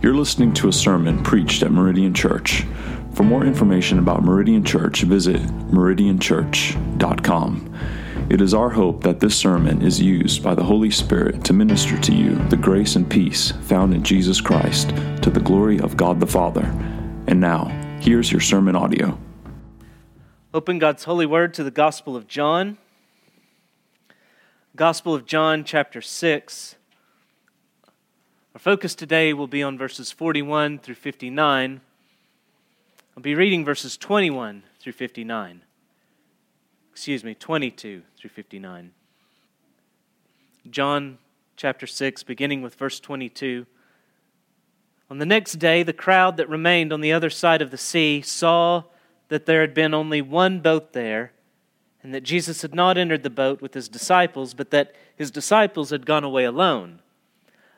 You're listening to a sermon preached at Meridian Church. For more information about Meridian Church, visit meridianchurch.com. It is our hope that this sermon is used by the Holy Spirit to minister to you the grace and peace found in Jesus Christ to the glory of God the Father. And now, here's your sermon audio. Open God's holy word to the Gospel of John. Gospel of John, chapter 6. Our focus today will be on verses 41 through 59. I'll be reading verses 21 through 59. Excuse me, 22 through 59. John chapter 6, beginning with verse 22. On the next day, the crowd that remained on the other side of the sea saw that there had been only one boat there, and that Jesus had not entered the boat with his disciples, but that his disciples had gone away alone.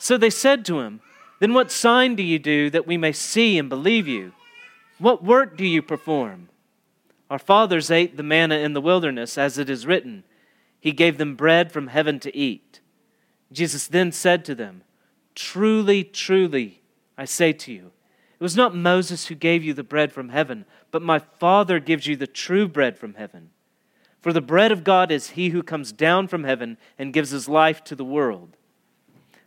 So they said to him, Then what sign do you do that we may see and believe you? What work do you perform? Our fathers ate the manna in the wilderness, as it is written, He gave them bread from heaven to eat. Jesus then said to them, Truly, truly, I say to you, it was not Moses who gave you the bread from heaven, but my Father gives you the true bread from heaven. For the bread of God is he who comes down from heaven and gives his life to the world.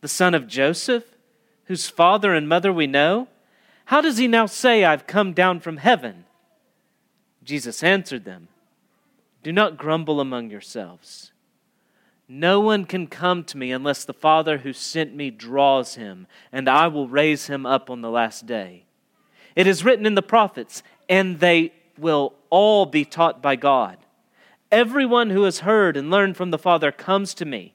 The son of Joseph, whose father and mother we know? How does he now say, I've come down from heaven? Jesus answered them, Do not grumble among yourselves. No one can come to me unless the Father who sent me draws him, and I will raise him up on the last day. It is written in the prophets, and they will all be taught by God. Everyone who has heard and learned from the Father comes to me.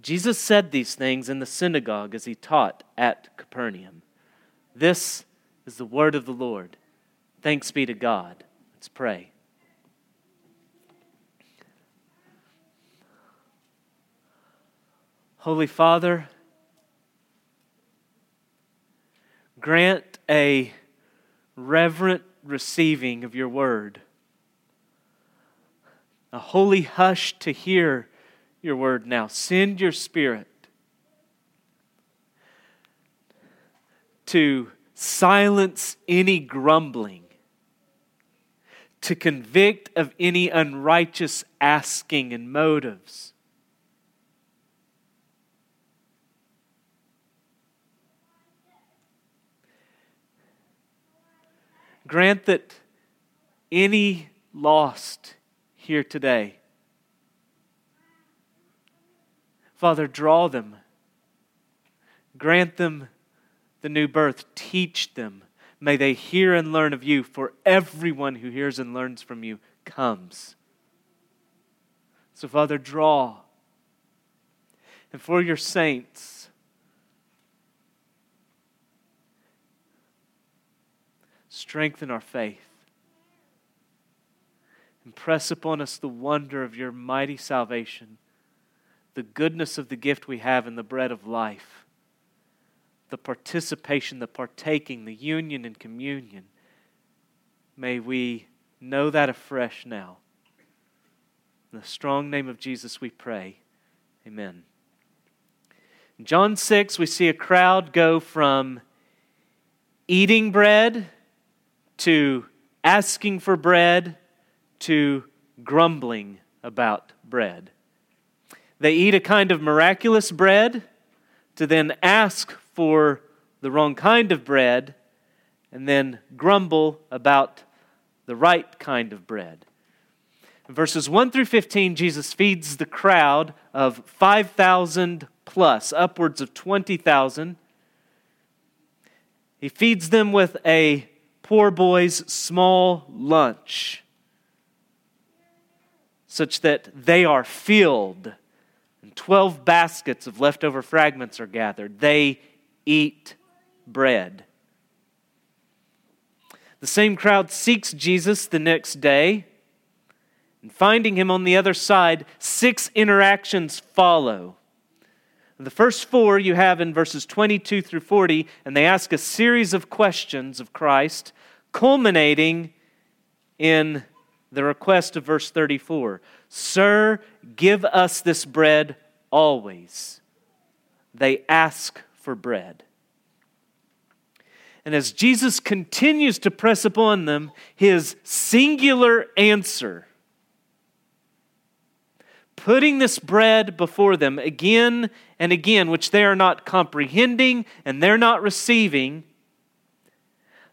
Jesus said these things in the synagogue as he taught at Capernaum. This is the word of the Lord. Thanks be to God. Let's pray. Holy Father, grant a reverent receiving of your word, a holy hush to hear your word now. Send your spirit to silence any grumbling, to convict of any unrighteous asking and motives. Grant that any lost here today, Father, draw them, grant them the new birth, teach them. May they hear and learn of you, for everyone who hears and learns from you comes. So, Father, draw. And for your saints, strengthen our faith. Impress upon us the wonder of your mighty salvation, the goodness of the gift we have in the bread of life the participation, the partaking, the union and communion. May we know that afresh now. In the strong name of Jesus we pray. Amen. In John 6, we see a crowd go from eating bread to asking for bread to grumbling about bread. They eat a kind of miraculous bread to then ask for the wrong kind of bread and then grumble about the right kind of bread. In verses 1 through 15, Jesus feeds the crowd of 5,000 plus, upwards of 20,000. He feeds them with a poor boy's small lunch, such that they are filled, and 12 baskets of leftover fragments are gathered. They eat bread. The same crowd seeks Jesus the next day, and finding him on the other side, six interactions follow. The first four you have in verses 22 through 40, and they ask a series of questions of Christ, culminating in the request of verse 34 Sir, give us this bread always. They ask for bread. And as Jesus continues to press upon them his singular answer, putting this bread before them again and again, which they are not comprehending and they're not receiving,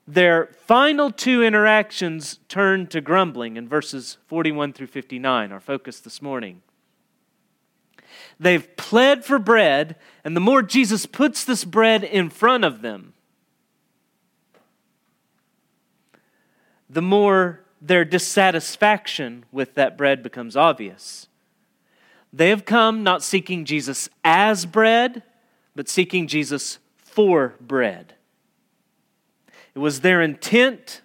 their final two interactions turn to grumbling in verses 41 through 59, our focus this morning. They've pled for bread, and the more Jesus puts this bread in front of them, the more their dissatisfaction with that bread becomes obvious. They have come not seeking Jesus as bread, but seeking Jesus for bread. It was their intent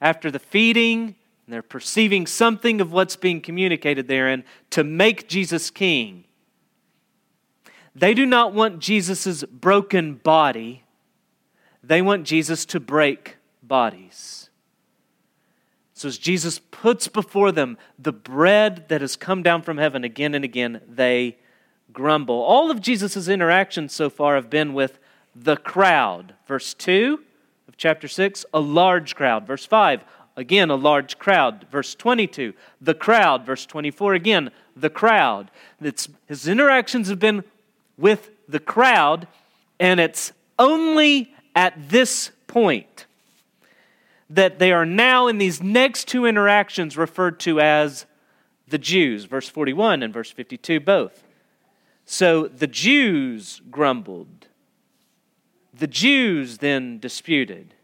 after the feeding, and they're perceiving something of what's being communicated therein, to make Jesus king. They do not want Jesus' broken body, they want Jesus to break bodies. So, as Jesus puts before them the bread that has come down from heaven again and again, they grumble. All of Jesus' interactions so far have been with the crowd. Verse 2 of chapter 6, a large crowd. Verse 5, again, a large crowd. Verse 22, the crowd. Verse 24, again, the crowd. It's, his interactions have been with the crowd, and it's only at this point that they are now in these next two interactions referred to as the Jews, verse 41 and verse 52 both. So the Jews grumbled. The Jews then disputed.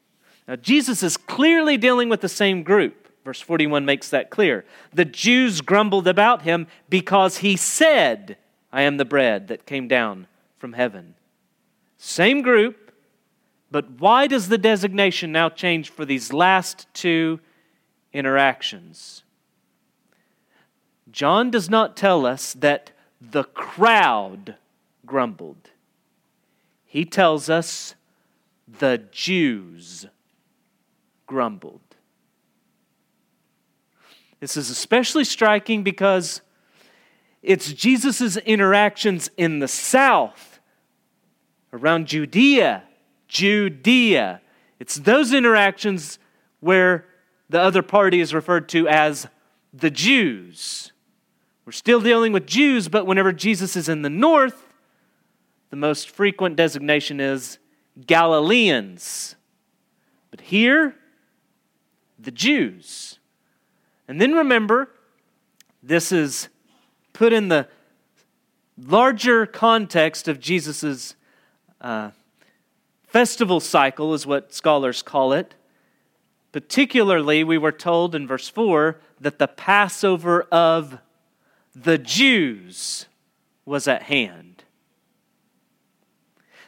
Now, Jesus is clearly dealing with the same group. Verse 41 makes that clear. The Jews grumbled about him because he said, I am the bread that came down from heaven. Same group, but why does the designation now change for these last two interactions? John does not tell us that the crowd grumbled. He tells us the Jews grumbled. This is especially striking because it's Jesus' interactions in the south, around Judea, Judea. It's those interactions where the other party is referred to as the Jews. We're still dealing with Jews, but whenever Jesus is in the north, the most frequent designation is Galileans. But here, the Jews. And then remember, this is put in the larger context of Jesus' uh, festival cycle, is what scholars call it. Particularly, we were told in verse 4 that the Passover of the Jews was at hand.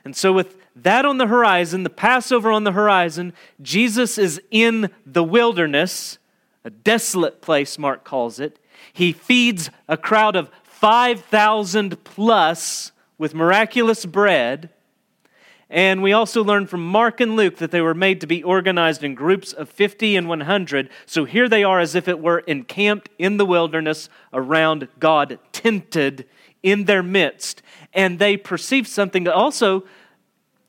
And so, with that on the horizon, the Passover on the horizon, Jesus is in the wilderness, a desolate place, Mark calls it. He feeds a crowd of 5,000 plus with miraculous bread. And we also learn from Mark and Luke that they were made to be organized in groups of 50 and 100. So here they are as if it were encamped in the wilderness around God, tented in their midst. And they perceive something. Also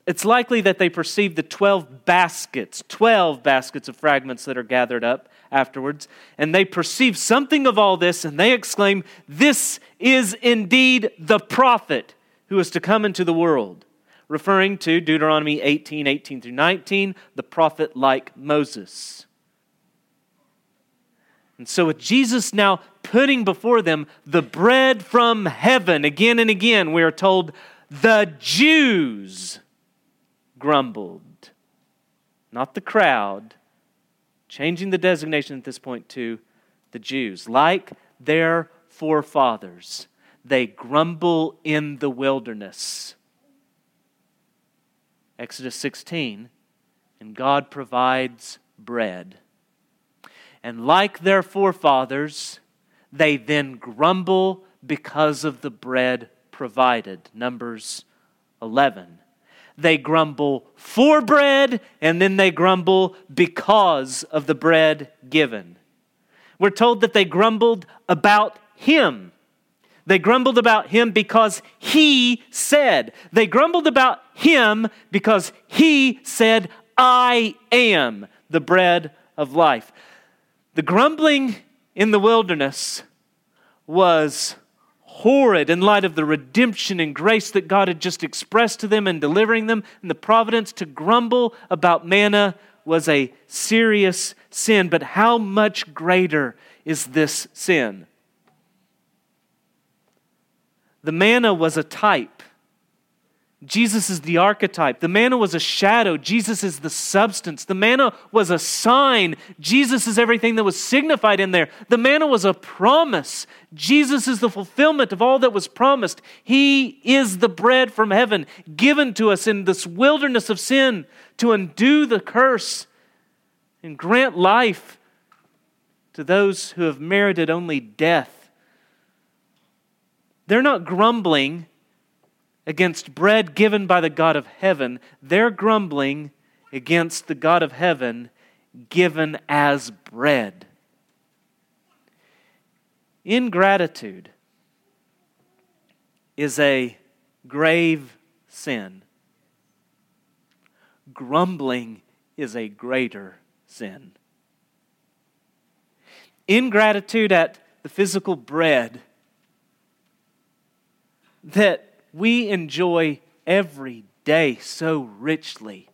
it's likely that they perceived the 12 baskets, 12 baskets of fragments that are gathered up afterwards, and they perceive something of all this, and they exclaim, This is indeed the prophet who is to come into the world, referring to Deuteronomy 18 18 through 19, the prophet like Moses. And so, with Jesus now putting before them the bread from heaven, again and again, we are told, the Jews grumbled. Not the crowd, changing the designation at this point to the Jews. Like their forefathers, they grumble in the wilderness. Exodus 16, and God provides bread. And like their forefathers, they then grumble because of the bread provided. Numbers 11 they grumble for bread, and then they grumble because of the bread given. We're told that they grumbled about him. They grumbled about him because he said. They grumbled about him because he said, I am the bread of life. The grumbling in the wilderness was horrid in light of the redemption and grace that God had just expressed to them and delivering them and the providence to grumble about manna was a serious sin. But how much greater is this sin? The manna was a type Jesus is the archetype. The manna was a shadow. Jesus is the substance. The manna was a sign. Jesus is everything that was signified in there. The manna was a promise. Jesus is the fulfillment of all that was promised. He is the bread from heaven given to us in this wilderness of sin to undo the curse and grant life to those who have merited only death. They're not grumbling against bread given by the God of heaven, they're grumbling against the God of heaven given as bread. Ingratitude is a grave sin. Grumbling is a greater sin. Ingratitude at the physical bread that we enjoy every day so richly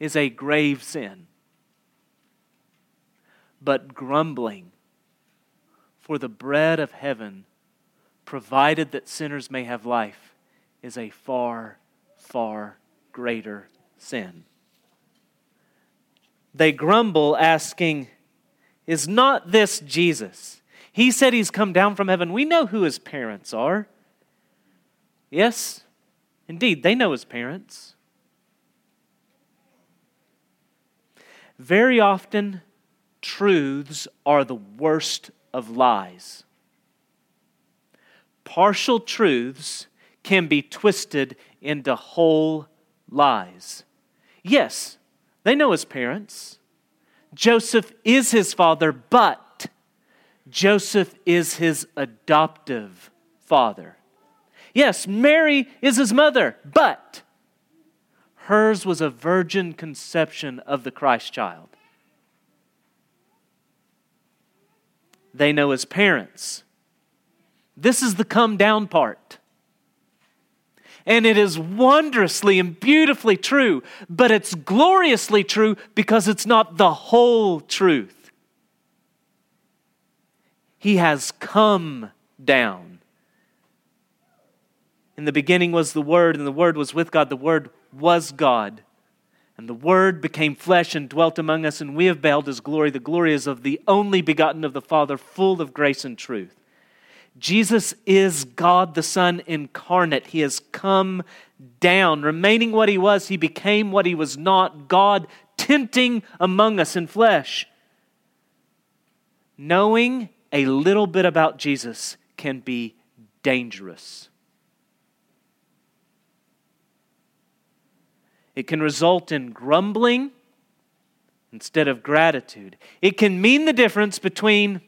is a grave sin. But grumbling for the bread of heaven, provided that sinners may have life, is a far, far greater sin. They grumble, asking, Is not this Jesus? He said he's come down from heaven. We know who his parents are. Yes, indeed, they know his parents. Very often, truths are the worst of lies. Partial truths can be twisted into whole lies. Yes, they know his parents. Joseph is his father, but Joseph is his adoptive father. Yes, Mary is his mother, but hers was a virgin conception of the Christ child. They know his parents. This is the come down part. And it is wondrously and beautifully true, but it's gloriously true because it's not the whole truth. He has come down. In the beginning was the Word, and the Word was with God. The Word was God. And the Word became flesh and dwelt among us, and we have beheld His glory. The glory is of the only begotten of the Father, full of grace and truth. Jesus is God the Son incarnate. He has come down. Remaining what He was, He became what He was not God tenting among us in flesh. Knowing a little bit about Jesus can be dangerous. It can result in grumbling instead of gratitude. It can mean the difference between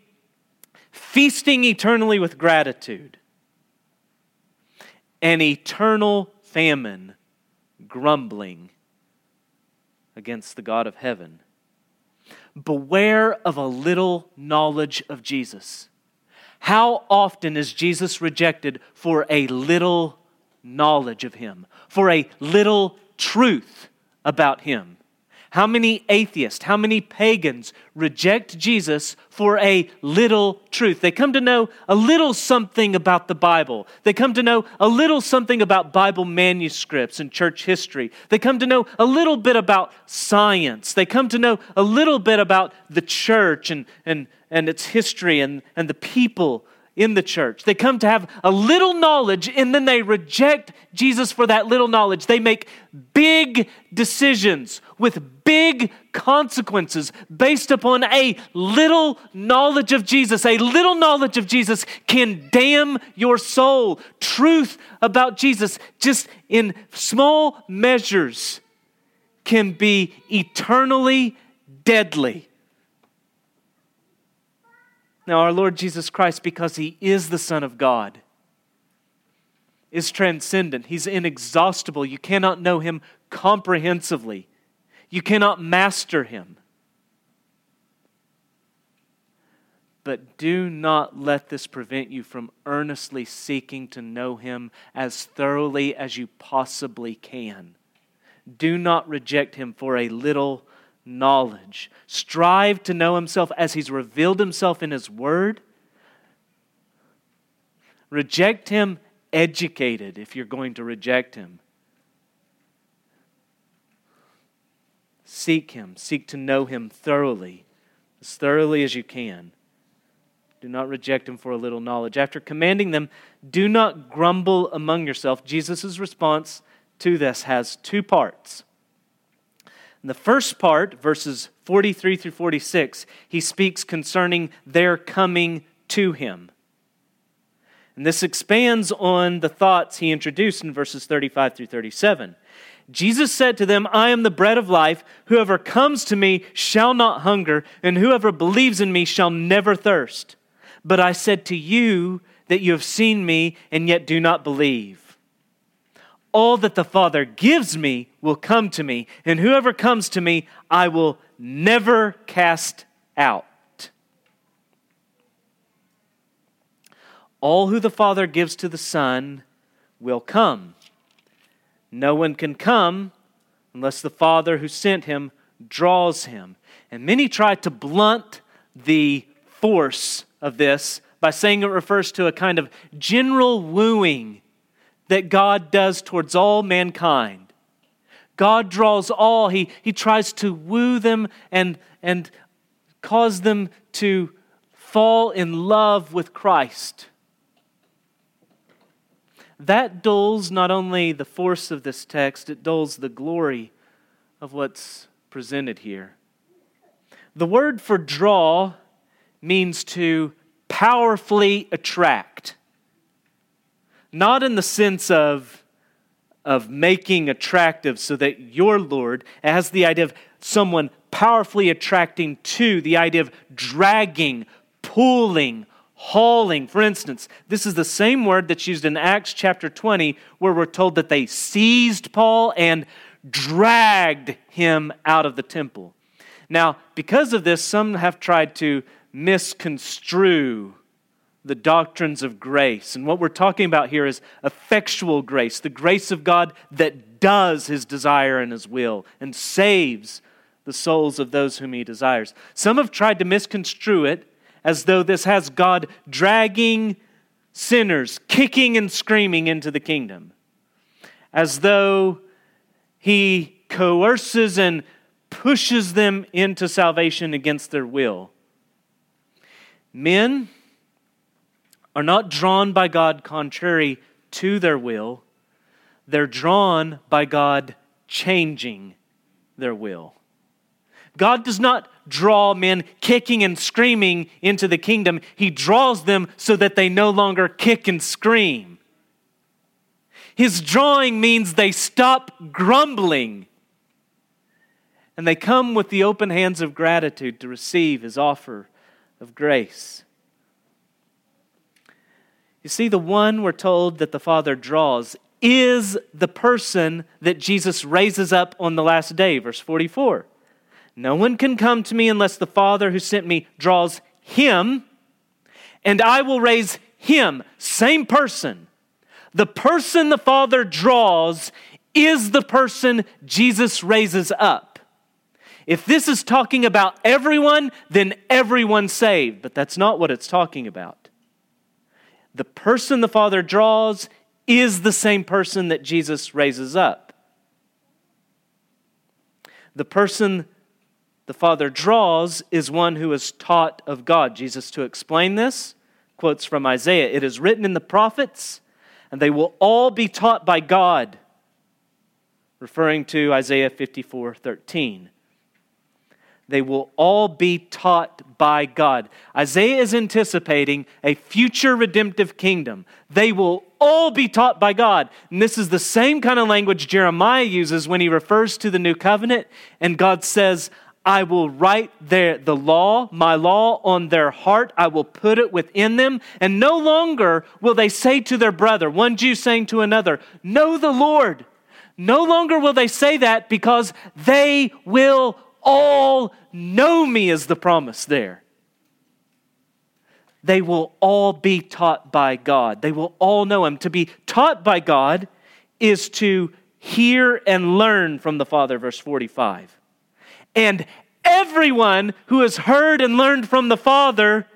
feasting eternally with gratitude and eternal famine, grumbling against the God of heaven. Beware of a little knowledge of Jesus. How often is Jesus rejected for a little knowledge of him, for a little truth about him. How many atheists, how many pagans reject Jesus for a little truth? They come to know a little something about the Bible. They come to know a little something about Bible manuscripts and church history. They come to know a little bit about science. They come to know a little bit about the church and, and, and its history and, and the people in the church. They come to have a little knowledge and then they reject Jesus for that little knowledge. They make big decisions with big consequences based upon a little knowledge of Jesus. A little knowledge of Jesus can damn your soul. Truth about Jesus, just in small measures, can be eternally deadly. Now, our Lord Jesus Christ, because He is the Son of God, is transcendent. He's inexhaustible. You cannot know Him comprehensively, you cannot master Him. But do not let this prevent you from earnestly seeking to know Him as thoroughly as you possibly can. Do not reject Him for a little knowledge. Strive to know himself as he's revealed himself in his word. Reject him educated if you're going to reject him. Seek him. Seek to know him thoroughly, as thoroughly as you can. Do not reject him for a little knowledge. After commanding them, do not grumble among yourself, Jesus' response to this has two parts. In the first part, verses 43 through 46, he speaks concerning their coming to him. And this expands on the thoughts he introduced in verses 35 through 37. Jesus said to them, I am the bread of life. Whoever comes to me shall not hunger, and whoever believes in me shall never thirst. But I said to you that you have seen me and yet do not believe. All that the Father gives me will come to me, and whoever comes to me, I will never cast out. All who the Father gives to the Son will come. No one can come unless the Father who sent him draws him. And many try to blunt the force of this by saying it refers to a kind of general wooing that God does towards all mankind. God draws all, He, he tries to woo them and, and cause them to fall in love with Christ. That dulls not only the force of this text, it dulls the glory of what's presented here. The word for draw means to powerfully attract. Not in the sense of, of making attractive so that your Lord, has the idea of someone powerfully attracting to, the idea of dragging, pulling, hauling. For instance, this is the same word that's used in Acts chapter 20, where we're told that they seized Paul and dragged him out of the temple. Now, because of this, some have tried to misconstrue the doctrines of grace. And what we're talking about here is effectual grace, the grace of God that does his desire and his will and saves the souls of those whom he desires. Some have tried to misconstrue it as though this has God dragging sinners, kicking and screaming into the kingdom, as though he coerces and pushes them into salvation against their will. Men are not drawn by God contrary to their will, they're drawn by God changing their will. God does not draw men kicking and screaming into the kingdom, He draws them so that they no longer kick and scream. His drawing means they stop grumbling and they come with the open hands of gratitude to receive His offer of grace. You see, the one we're told that the Father draws is the person that Jesus raises up on the last day, verse 44. No one can come to me unless the Father who sent me draws him, and I will raise him. Same person. The person the Father draws is the person Jesus raises up. If this is talking about everyone, then everyone saved. But that's not what it's talking about. The person the Father draws is the same person that Jesus raises up. The person the Father draws is one who is taught of God. Jesus, to explain this, quotes from Isaiah It is written in the prophets, and they will all be taught by God, referring to Isaiah 54 13. They will all be taught by God. Isaiah is anticipating a future redemptive kingdom. They will all be taught by God. And this is the same kind of language Jeremiah uses when he refers to the new covenant. And God says, I will write their, the law, my law, on their heart. I will put it within them. And no longer will they say to their brother, one Jew saying to another, Know the Lord. No longer will they say that because they will all know me, is the promise there. They will all be taught by God. They will all know Him. To be taught by God is to hear and learn from the Father, verse 45. And everyone who has heard and learned from the Father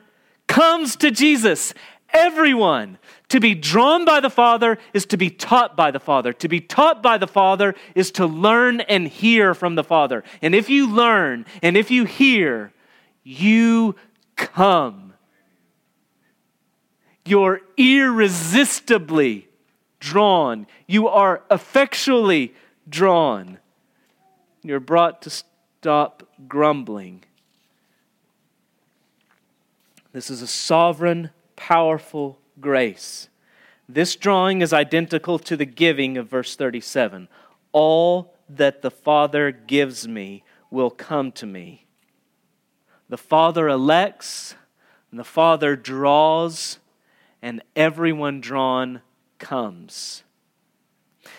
comes to Jesus. Everyone. To be drawn by the Father is to be taught by the Father. To be taught by the Father is to learn and hear from the Father. And if you learn and if you hear, you come. You're irresistibly drawn. You are effectually drawn. You're brought to stop grumbling. This is a sovereign, powerful grace. This drawing is identical to the giving of verse 37. All that the Father gives me will come to me. The Father elects, and the Father draws, and everyone drawn comes.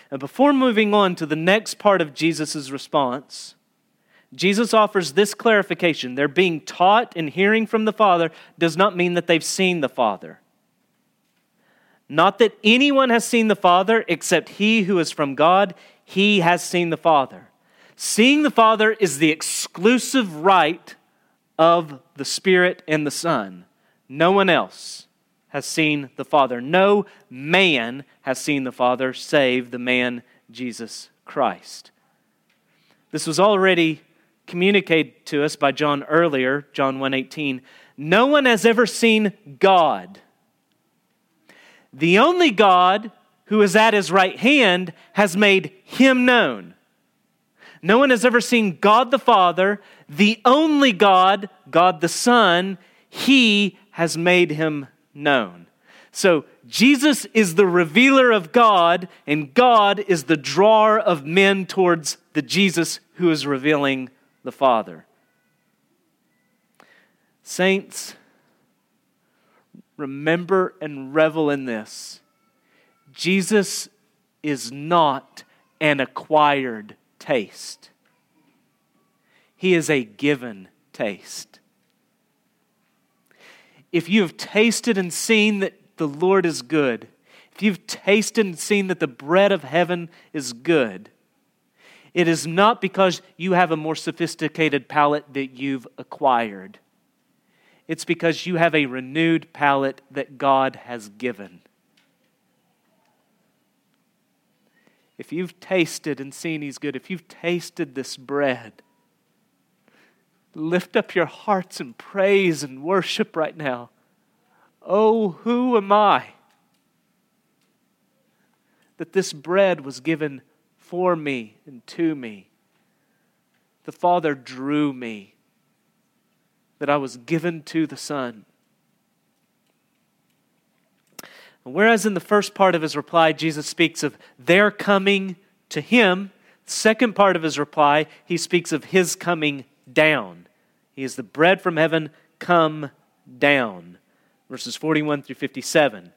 And before moving on to the next part of Jesus' response, Jesus offers this clarification. They're being taught and hearing from the Father does not mean that they've seen the Father. Not that anyone has seen the Father except he who is from God, he has seen the Father. Seeing the Father is the exclusive right of the Spirit and the Son, no one else. has seen the Father. No man has seen the Father save the man Jesus Christ. This was already communicated to us by John earlier, John 1:18. No one has ever seen God. The only God who is at his right hand has made him known. No one has ever seen God the Father, the only God, God the Son, he has made him known. So Jesus is the revealer of God, and God is the drawer of men towards the Jesus who is revealing the Father. Saints, remember and revel in this. Jesus is not an acquired taste, He is a given taste. If you have tasted and seen that the Lord is good, if you've tasted and seen that the bread of heaven is good, it is not because you have a more sophisticated palate that you've acquired. It's because you have a renewed palate that God has given. If you've tasted and seen He's good, if you've tasted this bread, lift up your hearts and praise and worship right now. Oh, who am I that this bread was given for me and to me? The Father drew me, that I was given to the Son. Whereas in the first part of his reply, Jesus speaks of their coming to him, second part of his reply, he speaks of his coming down. He is the bread from heaven come down. Verses 41 through 57.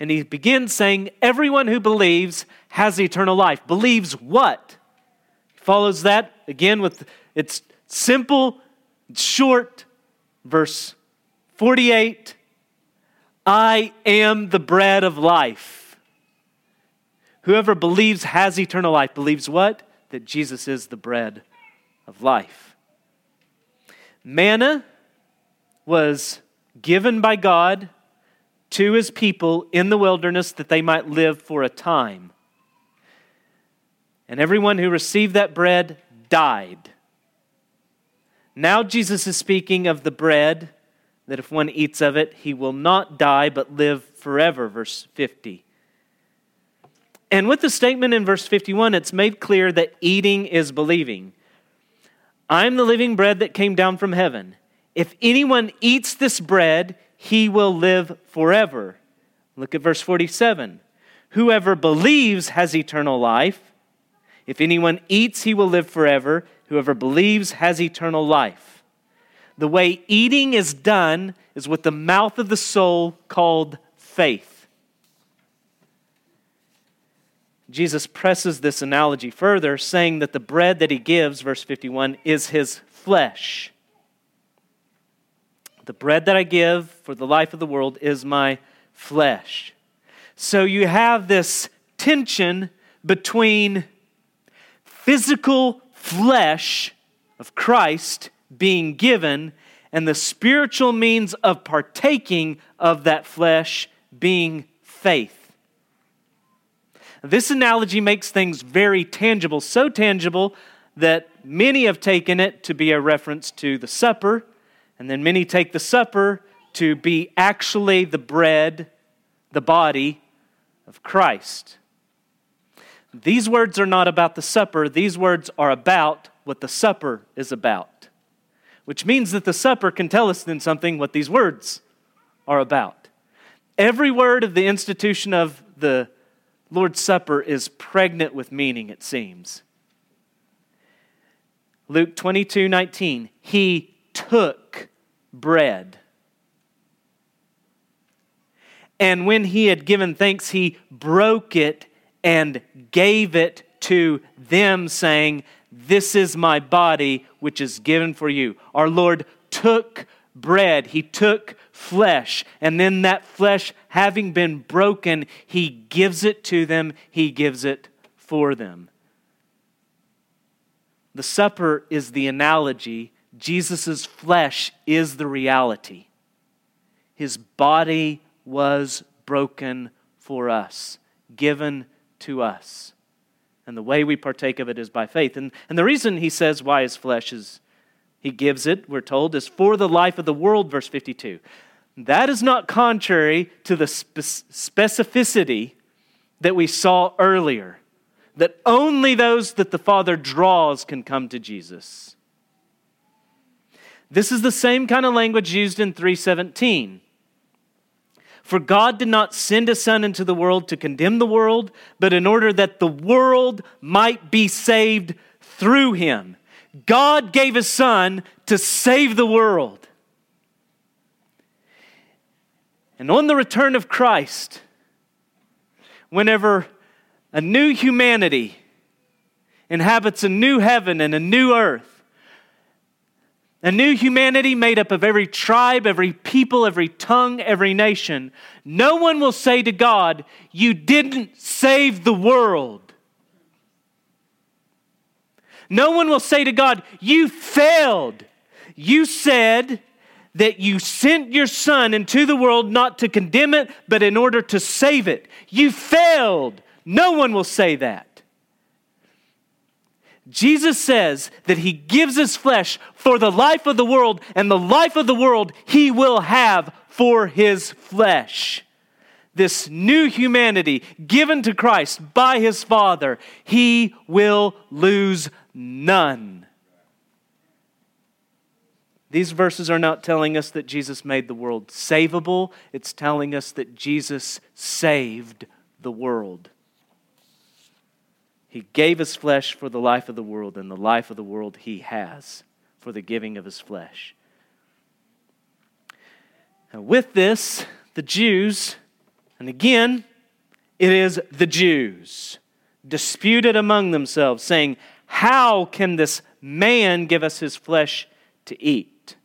And he begins saying, Everyone who believes has eternal life. Believes what? He follows that again with its simple, short, verse 48 I am the bread of life. Whoever believes has eternal life. Believes what? That Jesus is the bread of life. Manna was given by God to his people in the wilderness that they might live for a time. And everyone who received that bread died. Now Jesus is speaking of the bread that if one eats of it, he will not die but live forever. Verse 50. And with the statement in verse 51, it's made clear that eating is believing. I'm the living bread that came down from heaven. If anyone eats this bread, he will live forever. Look at verse 47. Whoever believes has eternal life. If anyone eats, he will live forever. Whoever believes has eternal life. The way eating is done is with the mouth of the soul called faith. Jesus presses this analogy further, saying that the bread that he gives, verse 51, is his flesh. The bread that I give for the life of the world is my flesh. So you have this tension between physical flesh of Christ being given and the spiritual means of partaking of that flesh being faith. This analogy makes things very tangible, so tangible that many have taken it to be a reference to the supper, and then many take the supper to be actually the bread, the body of Christ. These words are not about the supper, these words are about what the supper is about which means that the supper can tell us then something what these words are about. Every word of the institution of the Lord's Supper is pregnant with meaning, it seems. Luke 22 19, he took bread. And when he had given thanks, he broke it and gave it to them, saying, this is my body, which is given for you. Our Lord took bread, He took flesh, and then that flesh, having been broken, He gives it to them, He gives it for them. The supper is the analogy, Jesus' flesh is the reality. His body was broken for us, given to us. And the way we partake of it is by faith. And, and the reason he says why his flesh is, he gives it, we're told, is for the life of the world, verse 52. That is not contrary to the specificity that we saw earlier, that only those that the Father draws can come to Jesus. This is the same kind of language used in 317. For God did not send his Son into the world to condemn the world, but in order that the world might be saved through him. God gave his Son to save the world. And on the return of Christ, whenever a new humanity inhabits a new heaven and a new earth, a new humanity made up of every tribe, every people, every tongue, every nation. No one will say to God, You didn't save the world. No one will say to God, You failed. You said that you sent your son into the world not to condemn it, but in order to save it. You failed. No one will say that. Jesus says that he gives his flesh for the life of the world, and the life of the world he will have for his flesh. This new humanity given to Christ by his Father, he will lose none. These verses are not telling us that Jesus made the world savable, it's telling us that Jesus saved the world. He gave his flesh for the life of the world, and the life of the world he has for the giving of his flesh. And with this, the Jews, and again, it is the Jews, disputed among themselves, saying, How can this man give us his flesh to eat?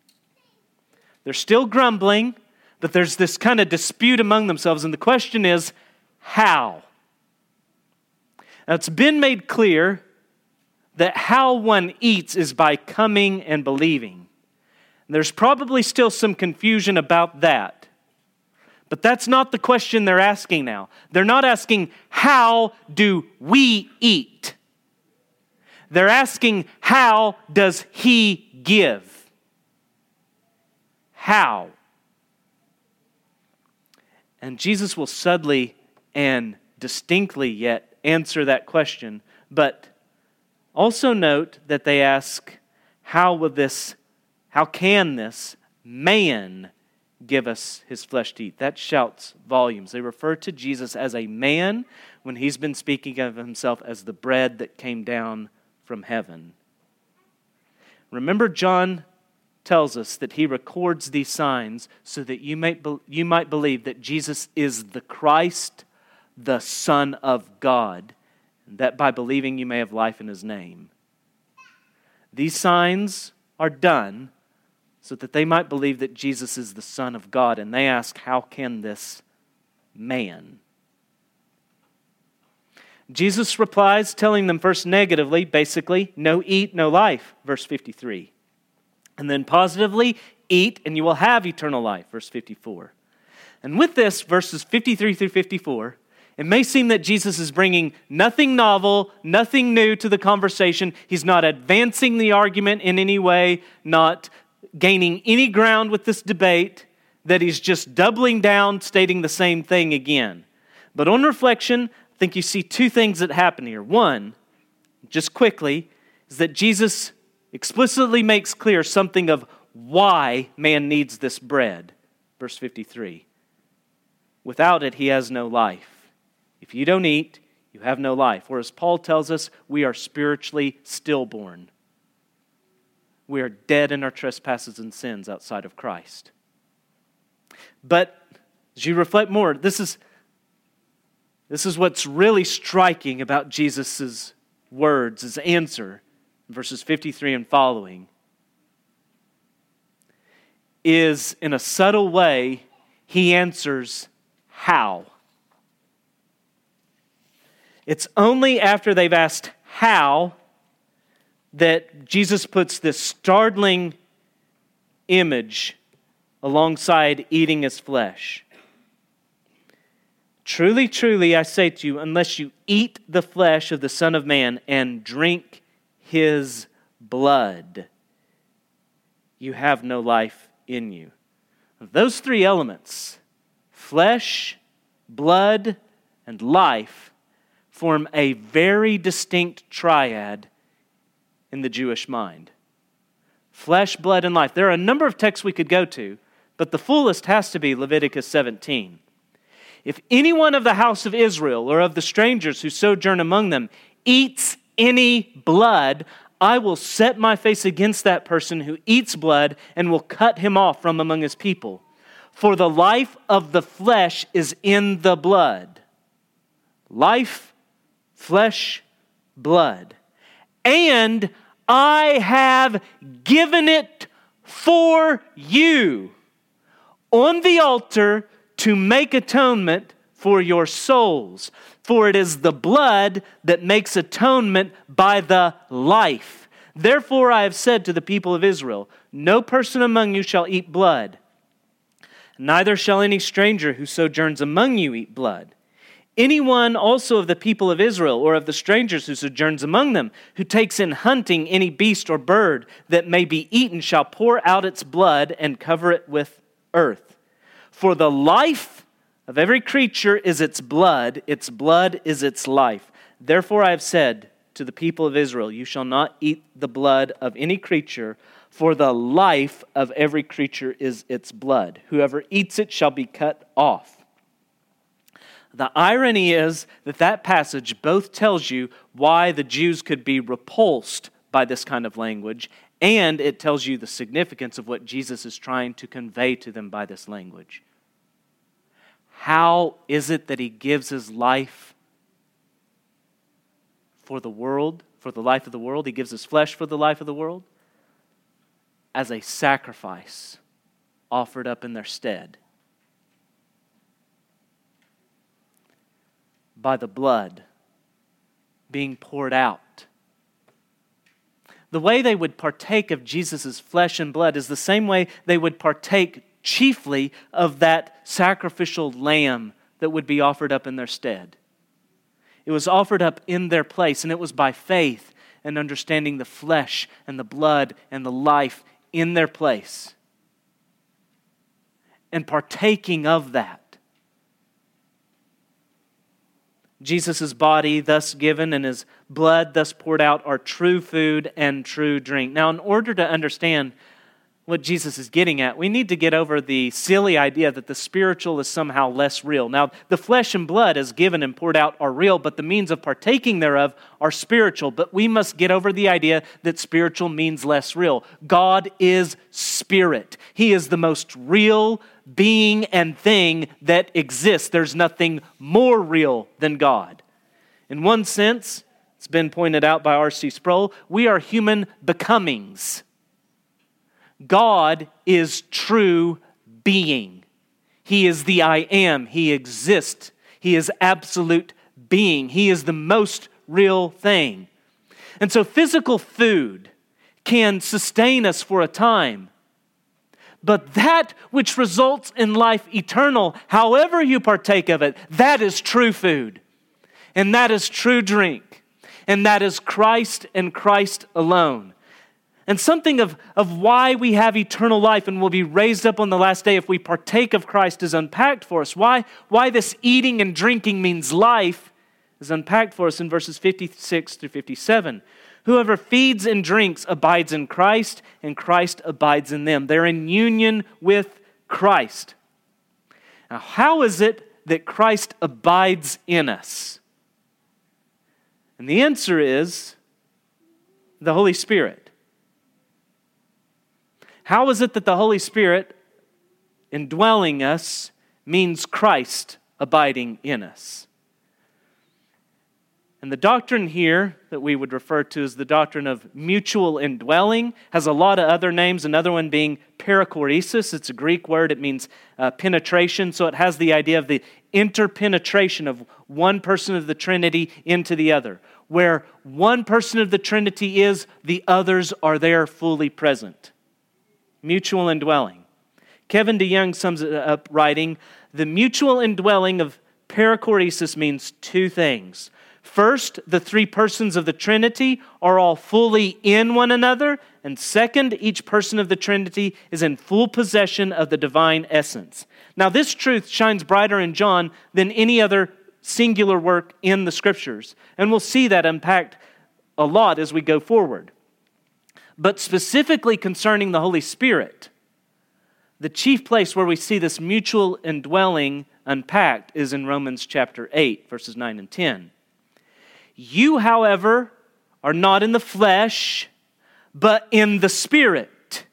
They're still grumbling, but there's this kind of dispute among themselves, and the question is, How? Now, it's been made clear that how one eats is by coming and believing. There's probably still some confusion about that. But that's not the question they're asking now. They're not asking, How do we eat? They're asking, How does He give? How? And Jesus will subtly and distinctly yet answer that question. But also note that they ask, how will this, how can this man give us his flesh to eat? That shouts volumes. They refer to Jesus as a man when he's been speaking of himself as the bread that came down from heaven. Remember, John tells us that he records these signs so that you might, be, you might believe that Jesus is the Christ, the Son of God, that by believing you may have life in his name. These signs are done so that they might believe that Jesus is the Son of God, and they ask, How can this man? Jesus replies, telling them first negatively, basically, no eat, no life, verse 53. And then positively, eat and you will have eternal life, verse 54. And with this, verses 53 through 54, it may seem that Jesus is bringing nothing novel, nothing new to the conversation. He's not advancing the argument in any way, not gaining any ground with this debate, that he's just doubling down, stating the same thing again. But on reflection, I think you see two things that happen here. One, just quickly, is that Jesus explicitly makes clear something of why man needs this bread. Verse 53 Without it, he has no life. If you don't eat, you have no life. Whereas Paul tells us we are spiritually stillborn. We are dead in our trespasses and sins outside of Christ. But as you reflect more, this is, this is what's really striking about Jesus' words, his answer, verses 53 and following, is in a subtle way, he answers how. It's only after they've asked how that Jesus puts this startling image alongside eating his flesh. Truly, truly, I say to you, unless you eat the flesh of the Son of Man and drink his blood, you have no life in you. Those three elements flesh, blood, and life form a very distinct triad in the Jewish mind flesh, blood, and life. There are a number of texts we could go to, but the fullest has to be Leviticus 17. If anyone of the house of Israel or of the strangers who sojourn among them eats any blood, I will set my face against that person who eats blood and will cut him off from among his people. For the life of the flesh is in the blood. Life, flesh, blood. And I have given it for you on the altar to make atonement for your souls. For it is the blood that makes atonement by the life. Therefore, I have said to the people of Israel No person among you shall eat blood, neither shall any stranger who sojourns among you eat blood. Anyone also of the people of Israel or of the strangers who sojourns among them, who takes in hunting any beast or bird that may be eaten, shall pour out its blood and cover it with earth. For the life of every creature is its blood, its blood is its life. Therefore I have said to the people of Israel, You shall not eat the blood of any creature, for the life of every creature is its blood. Whoever eats it shall be cut off. The irony is that that passage both tells you why the Jews could be repulsed by this kind of language, and it tells you the significance of what Jesus is trying to convey to them by this language. How is it that he gives his life for the world, for the life of the world? He gives his flesh for the life of the world as a sacrifice offered up in their stead. By the blood being poured out. The way they would partake of Jesus' flesh and blood is the same way they would partake chiefly of that sacrificial lamb that would be offered up in their stead. It was offered up in their place, and it was by faith and understanding the flesh and the blood and the life in their place and partaking of that. Jesus' body, thus given, and his blood, thus poured out, are true food and true drink. Now, in order to understand what Jesus is getting at, we need to get over the silly idea that the spiritual is somehow less real. Now, the flesh and blood, as given and poured out, are real, but the means of partaking thereof are spiritual. But we must get over the idea that spiritual means less real. God is spirit, He is the most real being and thing that exists. There's nothing more real than God. In one sense, it's been pointed out by R.C. Sproul, we are human becomings. God is true being. He is the I am. He exists. He is absolute being. He is the most real thing. And so physical food can sustain us for a time. But that which results in life eternal, however you partake of it, that is true food. And that is true drink. And that is Christ and Christ alone. And something of, of why we have eternal life and will be raised up on the last day if we partake of Christ is unpacked for us. Why, why this eating and drinking means life is unpacked for us in verses 56 through 57. Whoever feeds and drinks abides in Christ, and Christ abides in them. They're in union with Christ. Now, how is it that Christ abides in us? And the answer is the Holy Spirit. How is it that the Holy Spirit indwelling us means Christ abiding in us? And the doctrine here that we would refer to as the doctrine of mutual indwelling has a lot of other names, another one being perichoresis. It's a Greek word, it means uh, penetration. So it has the idea of the interpenetration of one person of the Trinity into the other. Where one person of the Trinity is, the others are there fully present mutual indwelling. Kevin DeYoung sums it up writing The mutual indwelling of perichoresis means two things. First, the three persons of the Trinity are all fully in one another. And second, each person of the Trinity is in full possession of the divine essence. Now, this truth shines brighter in John than any other singular work in the scriptures. And we'll see that unpacked a lot as we go forward. But specifically concerning the Holy Spirit, the chief place where we see this mutual indwelling unpacked is in Romans chapter 8, verses 9 and 10. You, however, are not in the flesh, but in the Spirit,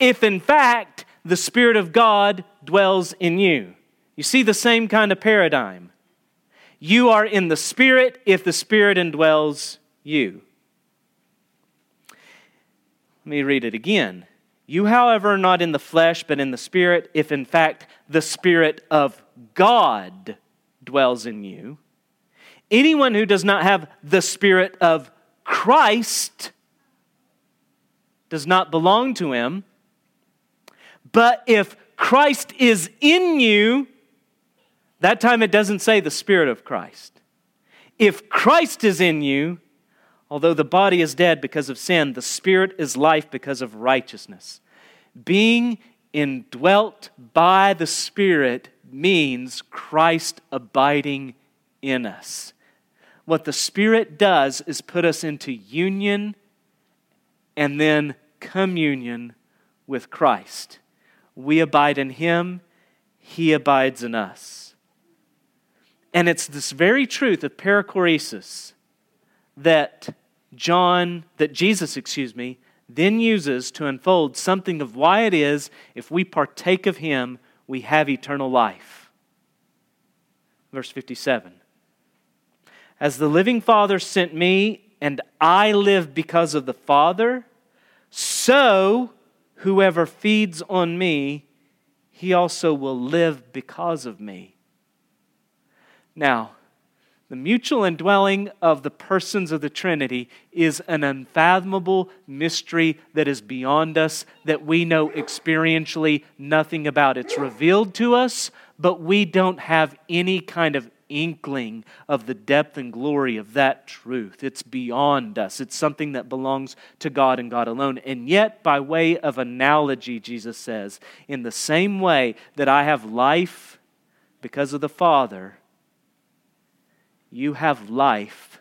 if in fact the Spirit of God dwells in you. You see the same kind of paradigm. You are in the Spirit if the Spirit indwells you. Let me read it again. You, however, are not in the flesh, but in the Spirit, if in fact the Spirit of God dwells in you. Anyone who does not have the Spirit of Christ does not belong to him. But if Christ is in you, that time it doesn't say the Spirit of Christ. If Christ is in you, although the body is dead because of sin, the Spirit is life because of righteousness. Being indwelt by the Spirit means Christ abiding in us. What the Spirit does is put us into union and then communion with Christ. We abide in Him, He abides in us. And it's this very truth of perichoresis that John, that Jesus, excuse me, then uses to unfold something of why it is if we partake of Him, we have eternal life. Verse 57 as the living Father sent me, and I live because of the Father, so whoever feeds on me, he also will live because of me. Now, the mutual indwelling of the persons of the Trinity is an unfathomable mystery that is beyond us, that we know experientially nothing about. It's revealed to us, but we don't have any kind of inkling of the depth and glory of that truth. It's beyond us, it's something that belongs to God and God alone. And yet, by way of analogy, Jesus says, in the same way that I have life because of the Father, you have life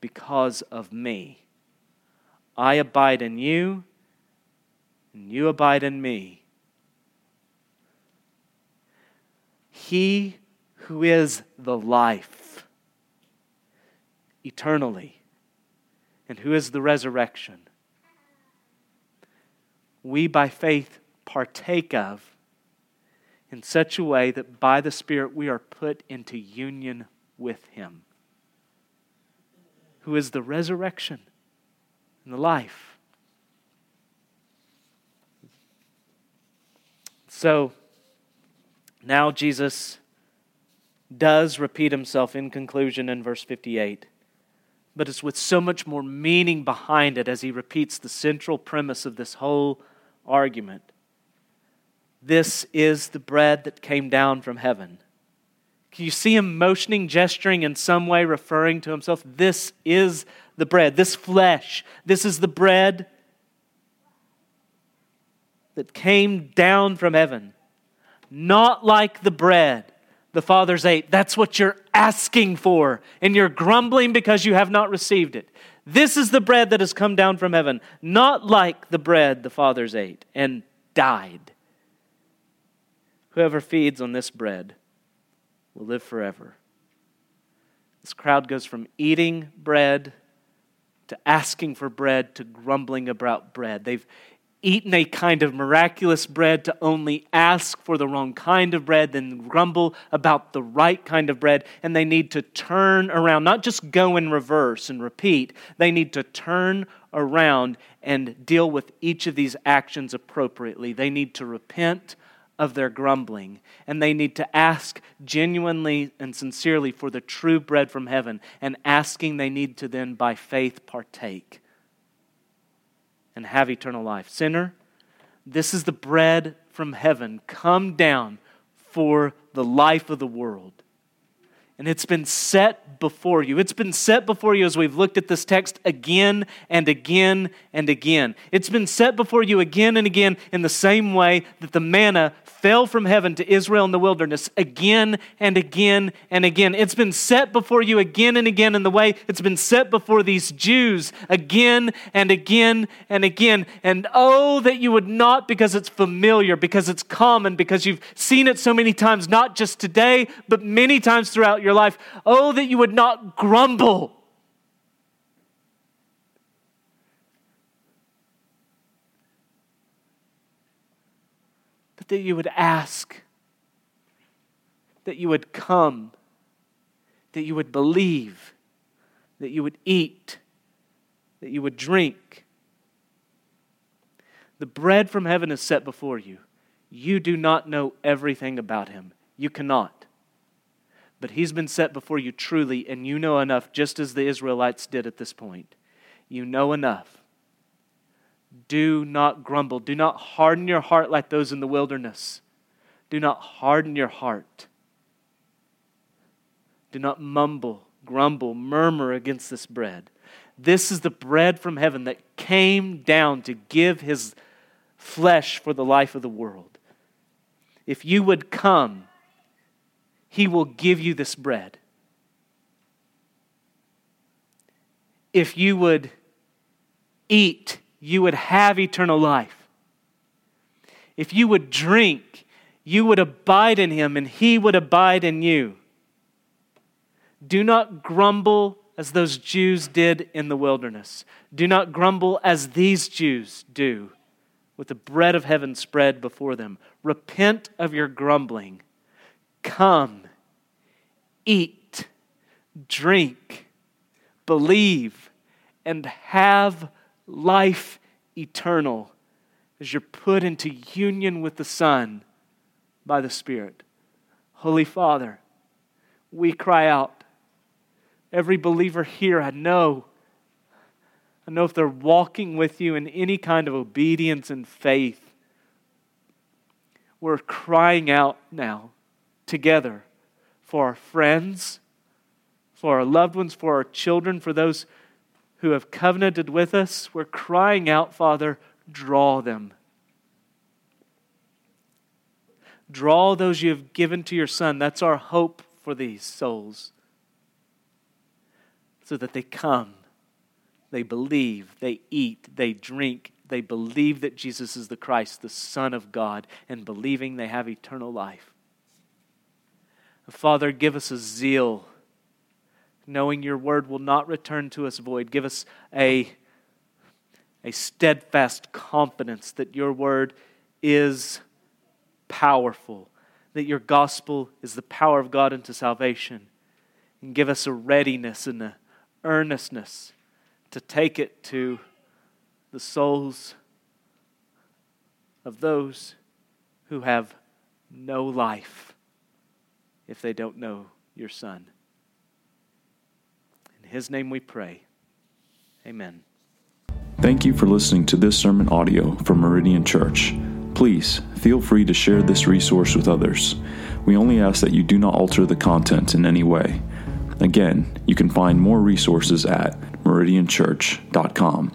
because of me. I abide in you, and you abide in me. He who is the life eternally, and who is the resurrection, we by faith partake of in such a way that by the Spirit we are put into union with Him, who is the resurrection and the life. So now Jesus does repeat himself in conclusion in verse 58, but it's with so much more meaning behind it as he repeats the central premise of this whole argument. This is the bread that came down from heaven. Can you see him motioning, gesturing in some way, referring to himself? This is the bread, this flesh. This is the bread that came down from heaven. Not like the bread the Father's ate. That's what you're asking for, and you're grumbling because you have not received it. This is the bread that has come down from heaven, not like the bread the fathers ate and died. Whoever feeds on this bread will live forever. This crowd goes from eating bread to asking for bread to grumbling about bread. They've eaten a kind of miraculous bread to only ask for the wrong kind of bread, then grumble about the right kind of bread, and they need to turn around, not just go in reverse and repeat, they need to turn around and deal with each of these actions appropriately. They need to repent of their grumbling, and they need to ask genuinely and sincerely for the true bread from heaven, and asking they need to then by faith partake and have eternal life. Sinner, this is the bread from heaven come down for the life of the world. And it's been set before you. It's been set before you as we've looked at this text again and again and again. It's been set before you again and again in the same way that the manna fell from heaven to Israel in the wilderness again and again and again. It's been set before you again and again in the way it's been set before these Jews again and again and again. And oh, that you would not, because it's familiar, because it's common, because you've seen it so many times, not just today, but many times throughout your life. Oh, that you would not grumble. But that you would ask, that you would come, that you would believe, that you would eat, that you would drink. The bread from heaven is set before you. You do not know everything about him. You cannot. But he's been set before you truly, and you know enough, just as the Israelites did at this point. You know enough do not grumble. Do not harden your heart like those in the wilderness. Do not harden your heart. Do not mumble, grumble, murmur against this bread. This is the bread from heaven that came down to give his flesh for the life of the world. If you would come, he will give you this bread. If you would eat, you would have eternal life. If you would drink, you would abide in him and he would abide in you. Do not grumble as those Jews did in the wilderness. Do not grumble as these Jews do with the bread of heaven spread before them. Repent of your grumbling. Come, eat, drink, believe, and have life eternal as you're put into union with the Son by the Spirit. Holy Father, we cry out. Every believer here, I know, I know if they're walking with you in any kind of obedience and faith, we're crying out now together for our friends, for our loved ones, for our children, for those who have covenanted with us, we're crying out, Father, draw them. Draw those you have given to your Son. That's our hope for these souls. So that they come, they believe, they eat, they drink, they believe that Jesus is the Christ, the Son of God, and believing they have eternal life. Father, give us a zeal knowing your word will not return to us void. Give us a, a steadfast confidence that your word is powerful, that your gospel is the power of God unto salvation. And give us a readiness and an earnestness to take it to the souls of those who have no life if they don't know your Son In his name we pray. Amen. Thank you for listening to this sermon audio from Meridian Church. Please feel free to share this resource with others. We only ask that you do not alter the content in any way. Again, you can find more resources at meridianchurch.com.